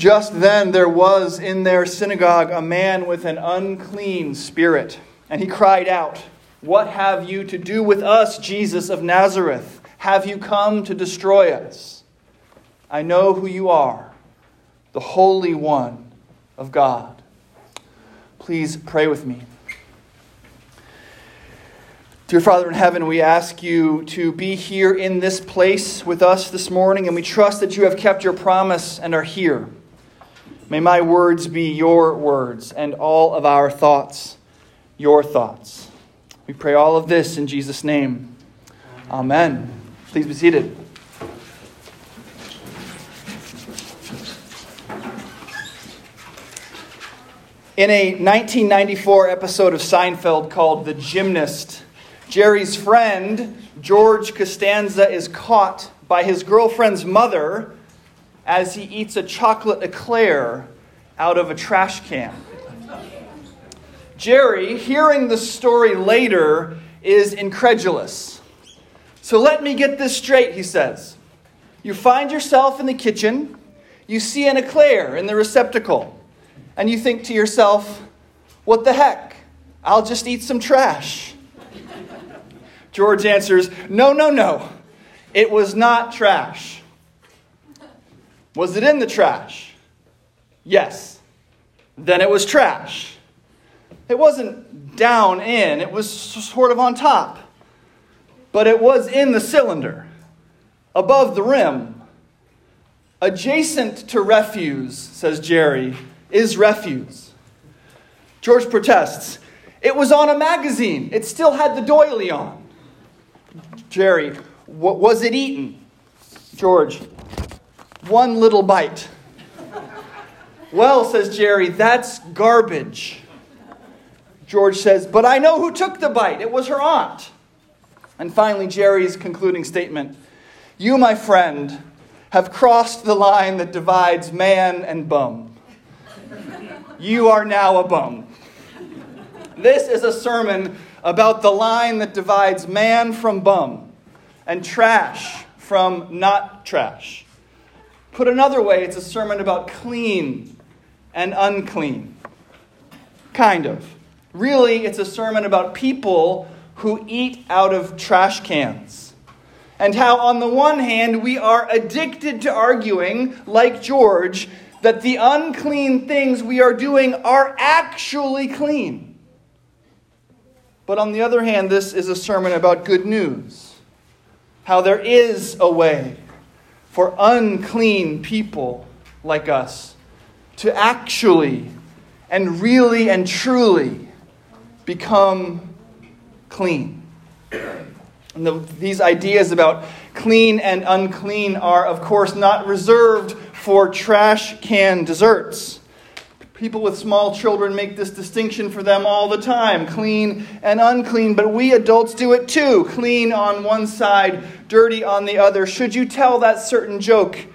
Just then there was in their synagogue a man with an unclean spirit, and he cried out, What have you to do with us, Jesus of Nazareth? Have you come to destroy us? I know who you are, the Holy One of God. Please pray with me. Dear Father in heaven, we ask you to be here in this place with us this morning, and we trust that you have kept your promise and are here. May my words be your words and all of our thoughts your thoughts. We pray all of this in Jesus' name. Amen. Please be seated. In a 1994 episode of Seinfeld called The Gymnast, Jerry's friend, George Costanza, is caught by his girlfriend's mother as he eats a chocolate eclair out of a trash can. Jerry, hearing the story later, is incredulous. So let me get this straight, he says. You find yourself in the kitchen, you see an eclair in the receptacle, and you think to yourself, what the heck? I'll just eat some trash. George answers, No, no, no. It was not trash. Was it in the trash? Yes. Then it was trash. It wasn't down in, it was sort of on top. But it was in the cylinder, above the rim. Adjacent to refuse, says Jerry, is refuse. George protests. It was on a magazine. It still had the doily on. Jerry, what was it eaten? George, one little bite. Well, says Jerry, that's garbage. George says, But I know who took the bite. It was her aunt. And finally, Jerry's concluding statement You, my friend, have crossed the line that divides man and bum. You are now a bum. This is a sermon about the line that divides man from bum and trash from not trash. Put another way, it's a sermon about clean and unclean. Kind of. Really, it's a sermon about people who eat out of trash cans. And how, on the one hand, we are addicted to arguing, like George, that the unclean things we are doing are actually clean. But on the other hand, this is a sermon about good news. How there is a way for unclean people like us to actually and really and truly become clean. And the, these ideas about clean and unclean are, of course, not reserved for trash can desserts. People with small children make this distinction for them all the time clean and unclean, but we adults do it too. Clean on one side, dirty on the other. Should you tell that certain joke?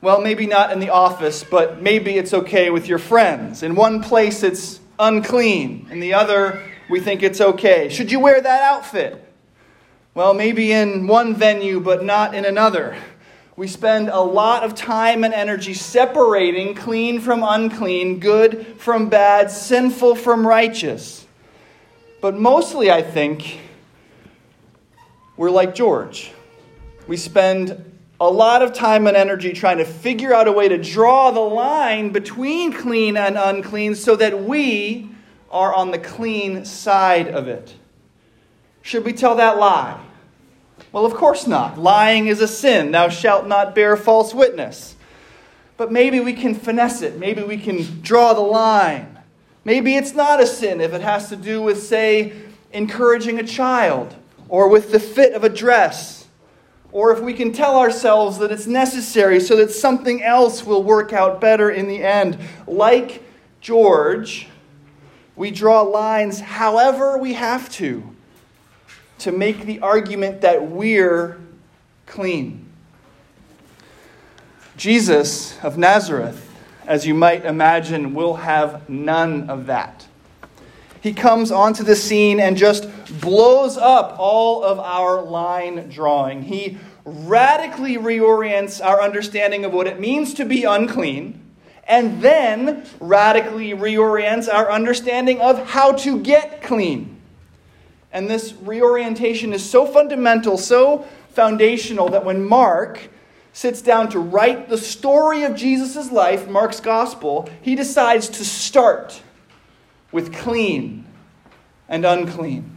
Well, maybe not in the office, but maybe it's okay with your friends. In one place, it's unclean, in the other, we think it's okay. Should you wear that outfit? Well, maybe in one venue, but not in another. We spend a lot of time and energy separating clean from unclean, good from bad, sinful from righteous. But mostly, I think, we're like George. We spend a lot of time and energy trying to figure out a way to draw the line between clean and unclean so that we are on the clean side of it. Should we tell that lie? Well, of course not. Lying is a sin. Thou shalt not bear false witness. But maybe we can finesse it. Maybe we can draw the line. Maybe it's not a sin if it has to do with, say, encouraging a child or with the fit of a dress. Or if we can tell ourselves that it's necessary so that something else will work out better in the end. Like George, we draw lines however we have to to make the argument that we're clean. Jesus of Nazareth, as you might imagine, will have none of that. He comes onto the scene and just blows up all of our line drawing. He radically reorients our understanding of what it means to be unclean and then radically reorients our understanding of how to get clean. And this reorientation is so fundamental, so foundational, that when Mark sits down to write the story of Jesus' life, Mark's gospel, he decides to start with clean and unclean.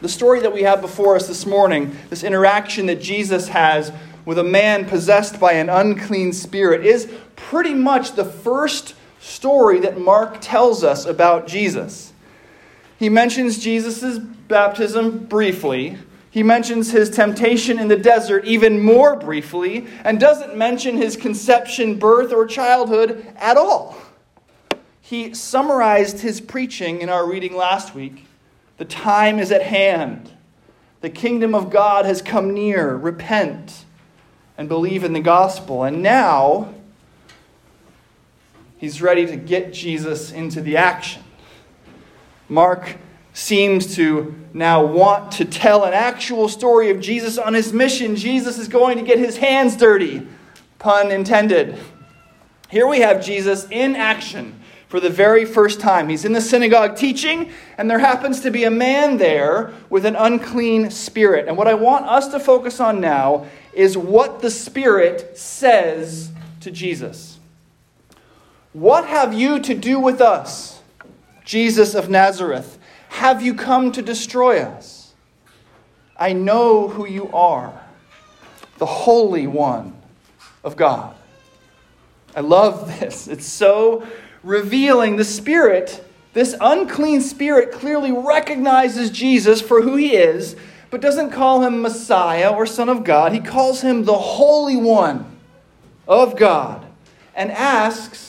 The story that we have before us this morning, this interaction that Jesus has with a man possessed by an unclean spirit, is pretty much the first story that Mark tells us about Jesus. He mentions Jesus' baptism briefly. He mentions his temptation in the desert even more briefly, and doesn't mention his conception, birth, or childhood at all. He summarized his preaching in our reading last week. The time is at hand. The kingdom of God has come near. Repent and believe in the gospel. And now, he's ready to get Jesus into the action. Mark seems to now want to tell an actual story of Jesus on his mission. Jesus is going to get his hands dirty, pun intended. Here we have Jesus in action for the very first time. He's in the synagogue teaching, and there happens to be a man there with an unclean spirit. And what I want us to focus on now is what the Spirit says to Jesus. What have you to do with us, Jesus of Nazareth? Have you come to destroy us? I know who you are, the Holy One of God. I love this. It's so revealing. The Spirit, this unclean spirit, clearly recognizes Jesus for who he is, but doesn't call him Messiah or Son of God. He calls him the Holy One of God and asks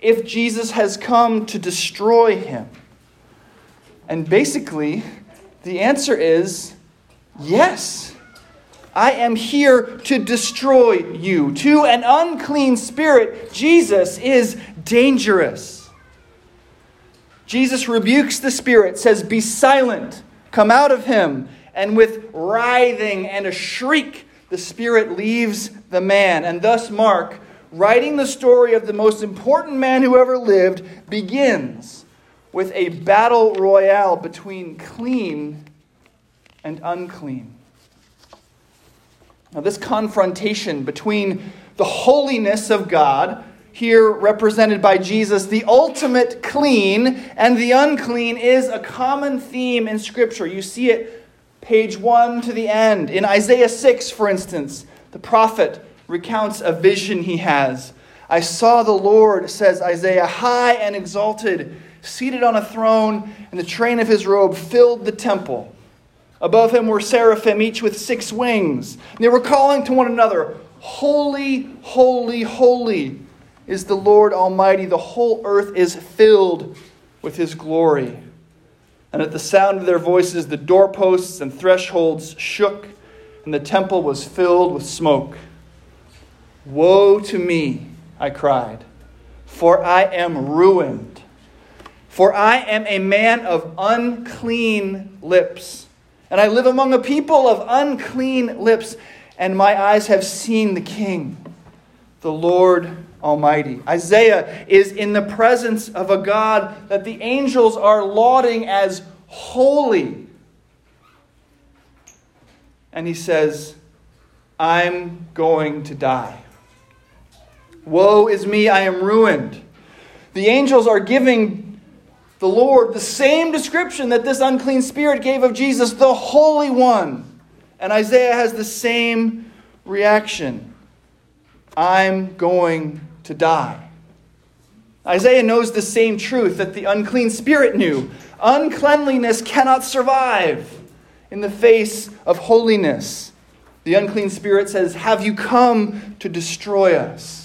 if Jesus has come to destroy him. And basically, the answer is yes. I am here to destroy you. To an unclean spirit, Jesus is dangerous. Jesus rebukes the spirit, says, Be silent, come out of him. And with writhing and a shriek, the spirit leaves the man. And thus, Mark, writing the story of the most important man who ever lived, begins with a battle royale between clean and unclean. Now, this confrontation between the holiness of God, here represented by Jesus, the ultimate clean, and the unclean, is a common theme in Scripture. You see it page one to the end. In Isaiah 6, for instance, the prophet recounts a vision he has. I saw the Lord, says Isaiah, high and exalted, seated on a throne, and the train of his robe filled the temple. Above him were seraphim, each with six wings. And they were calling to one another, Holy, holy, holy is the Lord Almighty. The whole earth is filled with his glory. And at the sound of their voices, the doorposts and thresholds shook, and the temple was filled with smoke. Woe to me, I cried, for I am ruined. For I am a man of unclean lips and I live among a people of unclean lips, and my eyes have seen the King, the Lord Almighty. Isaiah is in the presence of a God that the angels are lauding as holy. And he says, I'm going to die. Woe is me, I am ruined. The angels are giving the Lord the same description that this unclean spirit gave of Jesus, the Holy One. And Isaiah has the same reaction I'm going to die. Isaiah knows the same truth that the unclean spirit knew. Uncleanliness cannot survive in the face of holiness. The unclean spirit says, Have you come to destroy us?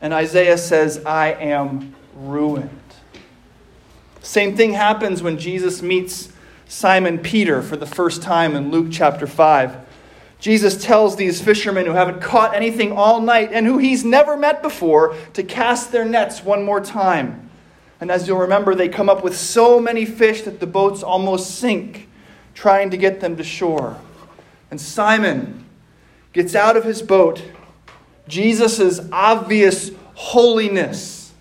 And Isaiah says, I am ruined. Same thing happens when Jesus meets Simon Peter for the first time in Luke chapter 5. Jesus tells these fishermen who haven't caught anything all night and who he's never met before to cast their nets one more time. And as you'll remember, they come up with so many fish that the boats almost sink trying to get them to shore. And Simon gets out of his boat. Jesus' obvious holiness,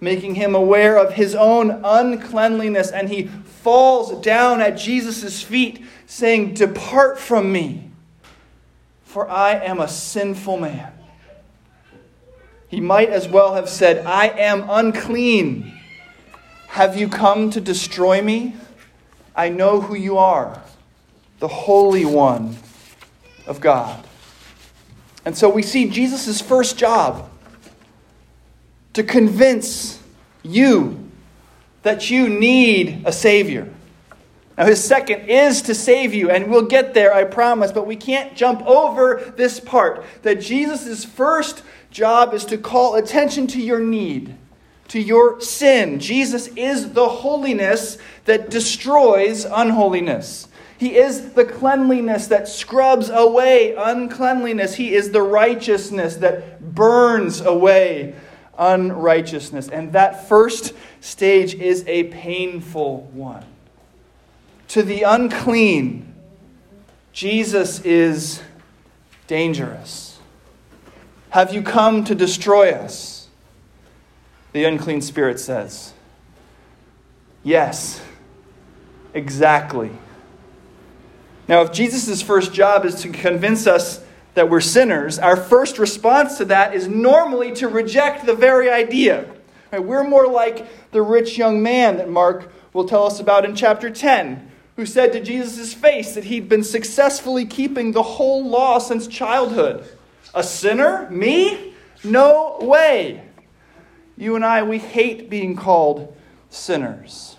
making him aware of his own uncleanliness. And he falls down at Jesus' feet, saying, Depart from me, for I am a sinful man. He might as well have said, I am unclean. Have you come to destroy me? I know who you are, the Holy One of God. And so we see Jesus' first job to convince you that you need a Savior. Now, his second is to save you, and we'll get there, I promise, but we can't jump over this part that Jesus' first job is to call attention to your need, to your sin. Jesus is the holiness that destroys unholiness. He is the cleanliness that scrubs away uncleanliness. He is the righteousness that burns away unrighteousness. And that first stage is a painful one. To the unclean, Jesus is dangerous. Have you come to destroy us? The unclean spirit says. Yes, exactly. Now, if Jesus' first job is to convince us that we're sinners, our first response to that is normally to reject the very idea. We're more like the rich young man that Mark will tell us about in chapter 10, who said to Jesus' face that he'd been successfully keeping the whole law since childhood. A sinner? Me? No way. You and I, we hate being called sinners.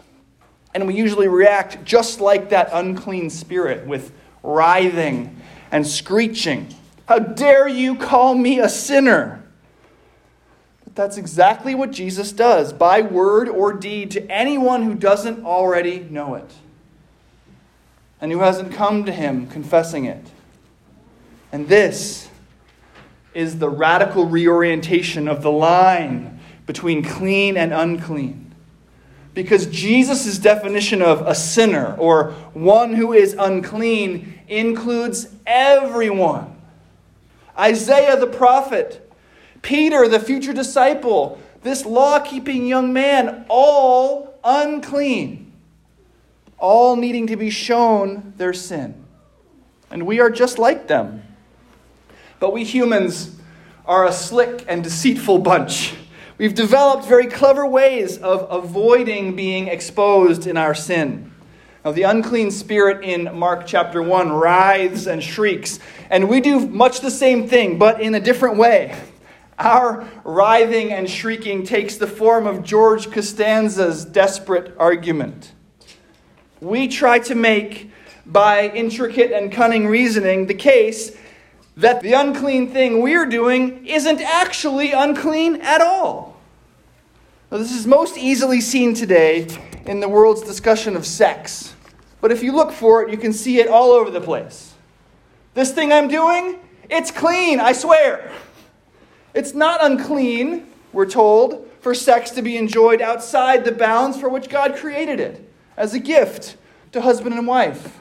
And we usually react just like that unclean spirit with writhing and screeching. How dare you call me a sinner? But that's exactly what Jesus does, by word or deed, to anyone who doesn't already know it and who hasn't come to him confessing it. And this is the radical reorientation of the line between clean and unclean. Because Jesus' definition of a sinner or one who is unclean includes everyone. Isaiah the prophet, Peter the future disciple, this law keeping young man, all unclean, all needing to be shown their sin. And we are just like them. But we humans are a slick and deceitful bunch. We've developed very clever ways of avoiding being exposed in our sin. Now, the unclean spirit in Mark chapter 1 writhes and shrieks, and we do much the same thing, but in a different way. Our writhing and shrieking takes the form of George Costanza's desperate argument. We try to make, by intricate and cunning reasoning, the case that the unclean thing we're doing isn't actually unclean at all. Now, this is most easily seen today in the world's discussion of sex. But if you look for it, you can see it all over the place. This thing I'm doing, it's clean, I swear. It's not unclean, we're told, for sex to be enjoyed outside the bounds for which God created it, as a gift to husband and wife.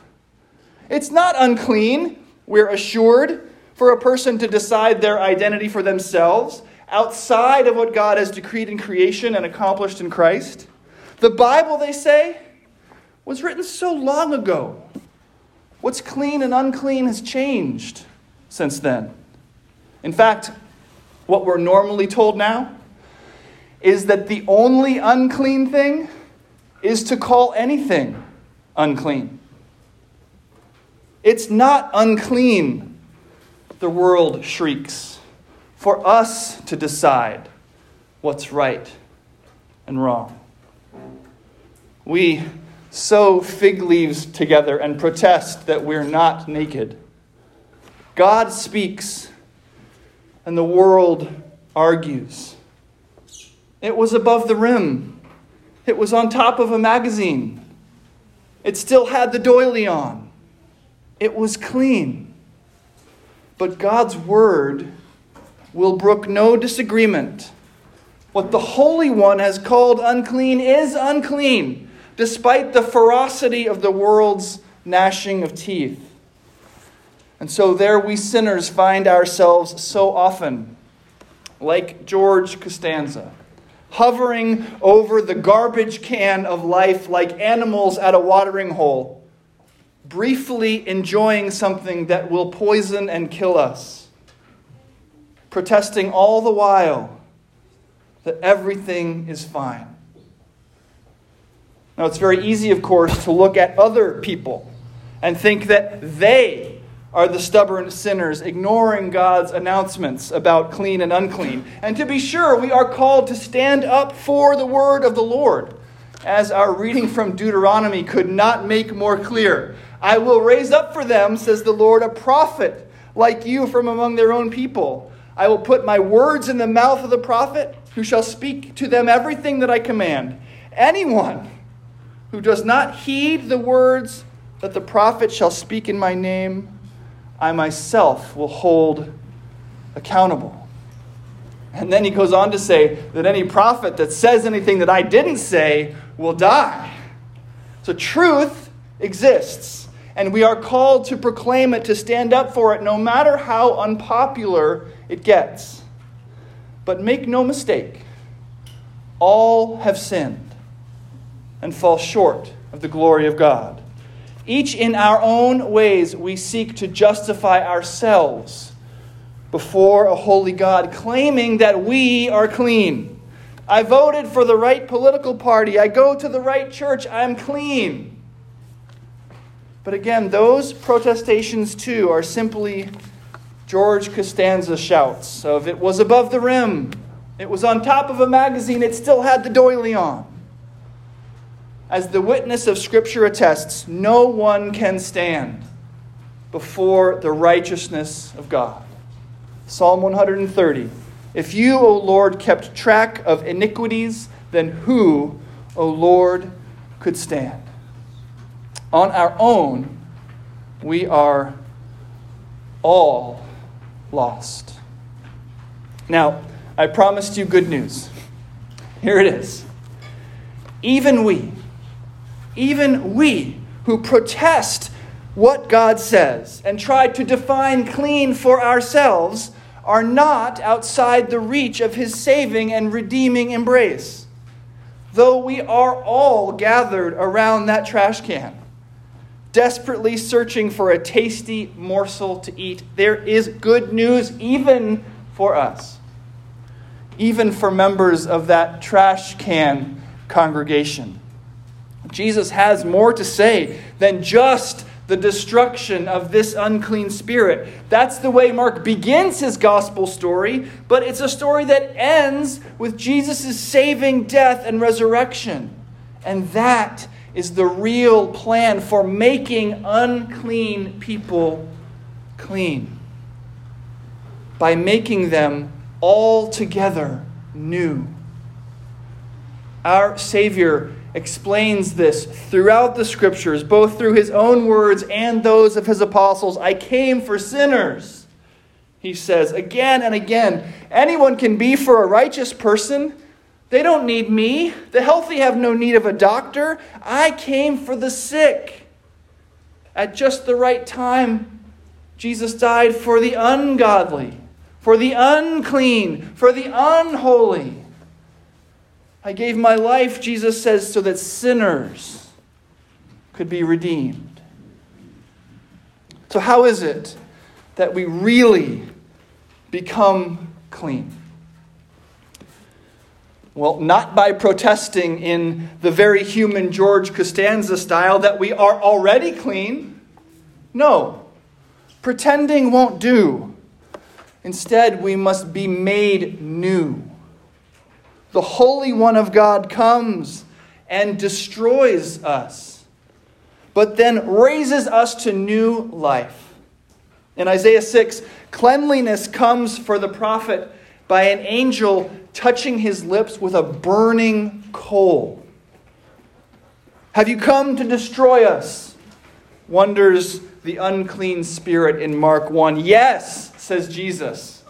It's not unclean, we're assured, for a person to decide their identity for themselves outside of what God has decreed in creation and accomplished in Christ. The Bible, they say, was written so long ago. What's clean and unclean has changed since then. In fact, what we're normally told now is that the only unclean thing is to call anything unclean. It's not unclean the world shrieks, for us to decide what's right and wrong. We sew fig leaves together and protest that we're not naked. God speaks, and the world argues. It was above the rim, it was on top of a magazine. It still had the doily on. It was clean. But God's word will brook no disagreement. What the Holy One has called unclean is unclean, despite the ferocity of the world's gnashing of teeth. And so there we sinners find ourselves so often, like George Costanza, hovering over the garbage can of life like animals at a watering hole, briefly enjoying something that will poison and kill us, protesting all the while that everything is fine. Now, it's very easy, of course, to look at other people and think that they are the stubborn sinners, ignoring God's announcements about clean and unclean. And to be sure, we are called to stand up for the word of the Lord, as our reading from Deuteronomy could not make more clear. I will raise up for them, says the Lord, a prophet like you from among their own people. I will put my words in the mouth of the prophet, who shall speak to them everything that I command. Anyone who does not heed the words that the prophet shall speak in my name, I myself will hold accountable. And then he goes on to say that any prophet that says anything that I didn't say will die. So truth exists, and we are called to proclaim it, to stand up for it, no matter how unpopular it gets. But make no mistake, all have sinned and fall short of the glory of God. Each in our own ways, we seek to justify ourselves before a holy God, claiming that we are clean. I voted for the right political party. I go to the right church. I'm clean. But again, those protestations too are simply George Costanza shouts of it was above the rim, it was on top of a magazine, it still had the doily on. As the witness of Scripture attests, no one can stand before the righteousness of God. Psalm 130 If you, O Lord, kept track of iniquities, then who, O Lord, could stand? On our own, we are all lost. Now, I promised you good news. Here it is. Even we, even we who protest what God says and try to define clean for ourselves are not outside the reach of his saving and redeeming embrace. Though we are all gathered around that trash can, desperately searching for a tasty morsel to eat, there is good news even for us, even for members of that trash can congregation. Jesus has more to say than just the destruction of this unclean spirit. That's the way Mark begins his gospel story, but it's a story that ends with Jesus' saving death and resurrection. And that is the real plan for making unclean people clean by making them altogether new. Our Savior explains this throughout the scriptures, both through his own words and those of his apostles. I came for sinners, he says again and again. Anyone can be for a righteous person. They don't need me. The healthy have no need of a doctor. I came for the sick. At just the right time, Jesus died for the ungodly, for the unclean, for the unholy. I gave my life, Jesus says, so that sinners could be redeemed. So, how is it that we really become clean? Well, not by protesting in the very human George Costanza style that we are already clean. No, pretending won't do. Instead, we must be made new the Holy One of God comes and destroys us, but then raises us to new life. In Isaiah 6, cleanliness comes for the prophet by an angel touching his lips with a burning coal. Have you come to destroy us? Wonders the unclean spirit in Mark 1. Yes, says Jesus.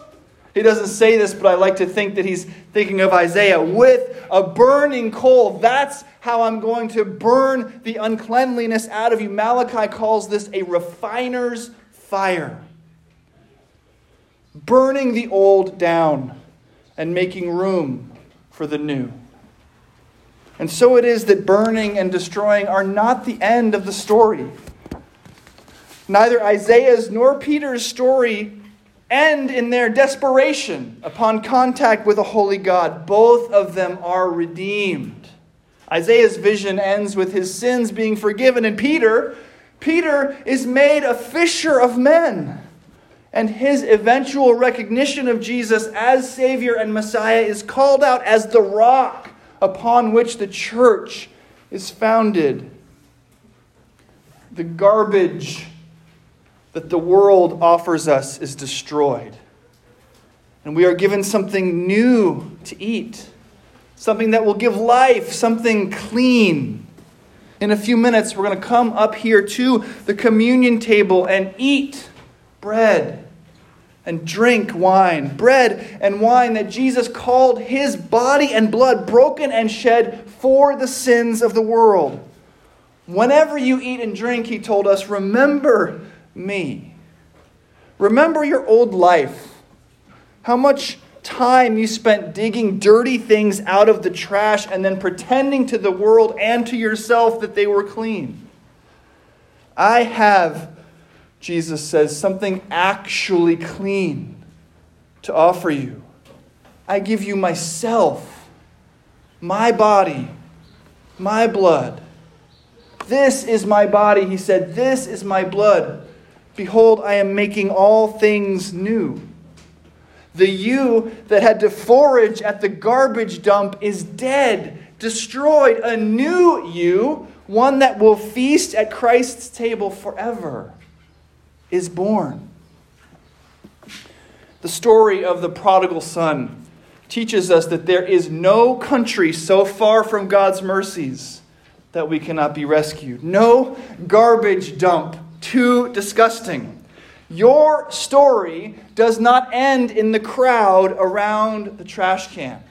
He doesn't say this, but I like to think that he's thinking of Isaiah with a burning coal. That's how I'm going to burn the uncleanliness out of you. Malachi calls this a refiner's fire. Burning the old down and making room for the new. And so it is that burning and destroying are not the end of the story. Neither Isaiah's nor Peter's story end in their desperation upon contact with a holy God. Both of them are redeemed. Isaiah's vision ends with his sins being forgiven, and Peter, Peter is made a fisher of men. And his eventual recognition of Jesus as Savior and Messiah is called out as the rock upon which the church is founded. The garbage that the world offers us is destroyed. And we are given something new to eat, something that will give life, something clean. In a few minutes, we're going to come up here to the communion table and eat bread and drink wine. Bread and wine that Jesus called his body and blood broken and shed for the sins of the world. Whenever you eat and drink, he told us, remember me. Remember your old life. How much time you spent digging dirty things out of the trash and then pretending to the world and to yourself that they were clean. I have, Jesus says, something actually clean to offer you. I give you myself, my body, my blood. This is my body, he said. This is my blood Behold, I am making all things new. The you that had to forage at the garbage dump is dead, destroyed. A new you, one that will feast at Christ's table forever, is born. The story of the prodigal son teaches us that there is no country so far from God's mercies that we cannot be rescued, no garbage dump too disgusting. Your story does not end in the crowd around the trash can.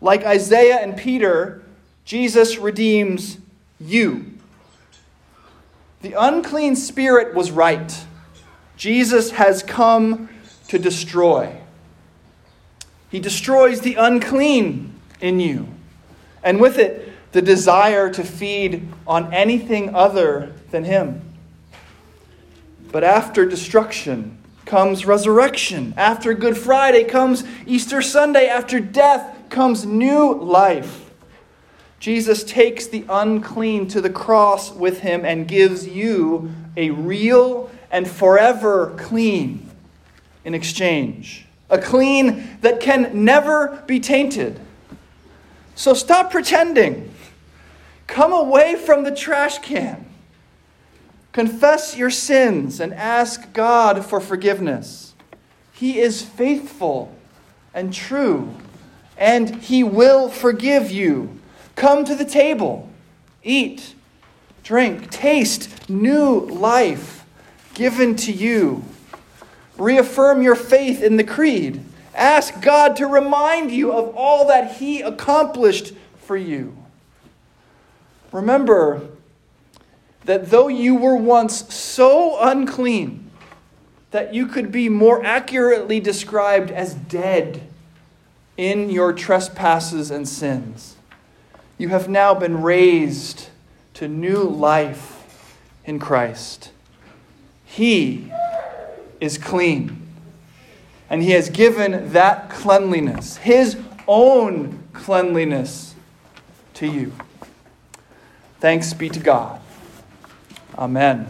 Like Isaiah and Peter, Jesus redeems you. The unclean spirit was right. Jesus has come to destroy. He destroys the unclean in you, and with it, the desire to feed on anything other than Him. But after destruction comes resurrection. After Good Friday comes Easter Sunday. After death comes new life. Jesus takes the unclean to the cross with him and gives you a real and forever clean in exchange. A clean that can never be tainted. So stop pretending. Come away from the trash can. Confess your sins and ask God for forgiveness. He is faithful and true, and He will forgive you. Come to the table, eat, drink, taste new life given to you. Reaffirm your faith in the creed. Ask God to remind you of all that He accomplished for you. Remember, that though you were once so unclean that you could be more accurately described as dead in your trespasses and sins, you have now been raised to new life in Christ. He is clean. And he has given that cleanliness, his own cleanliness, to you. Thanks be to God. Amen.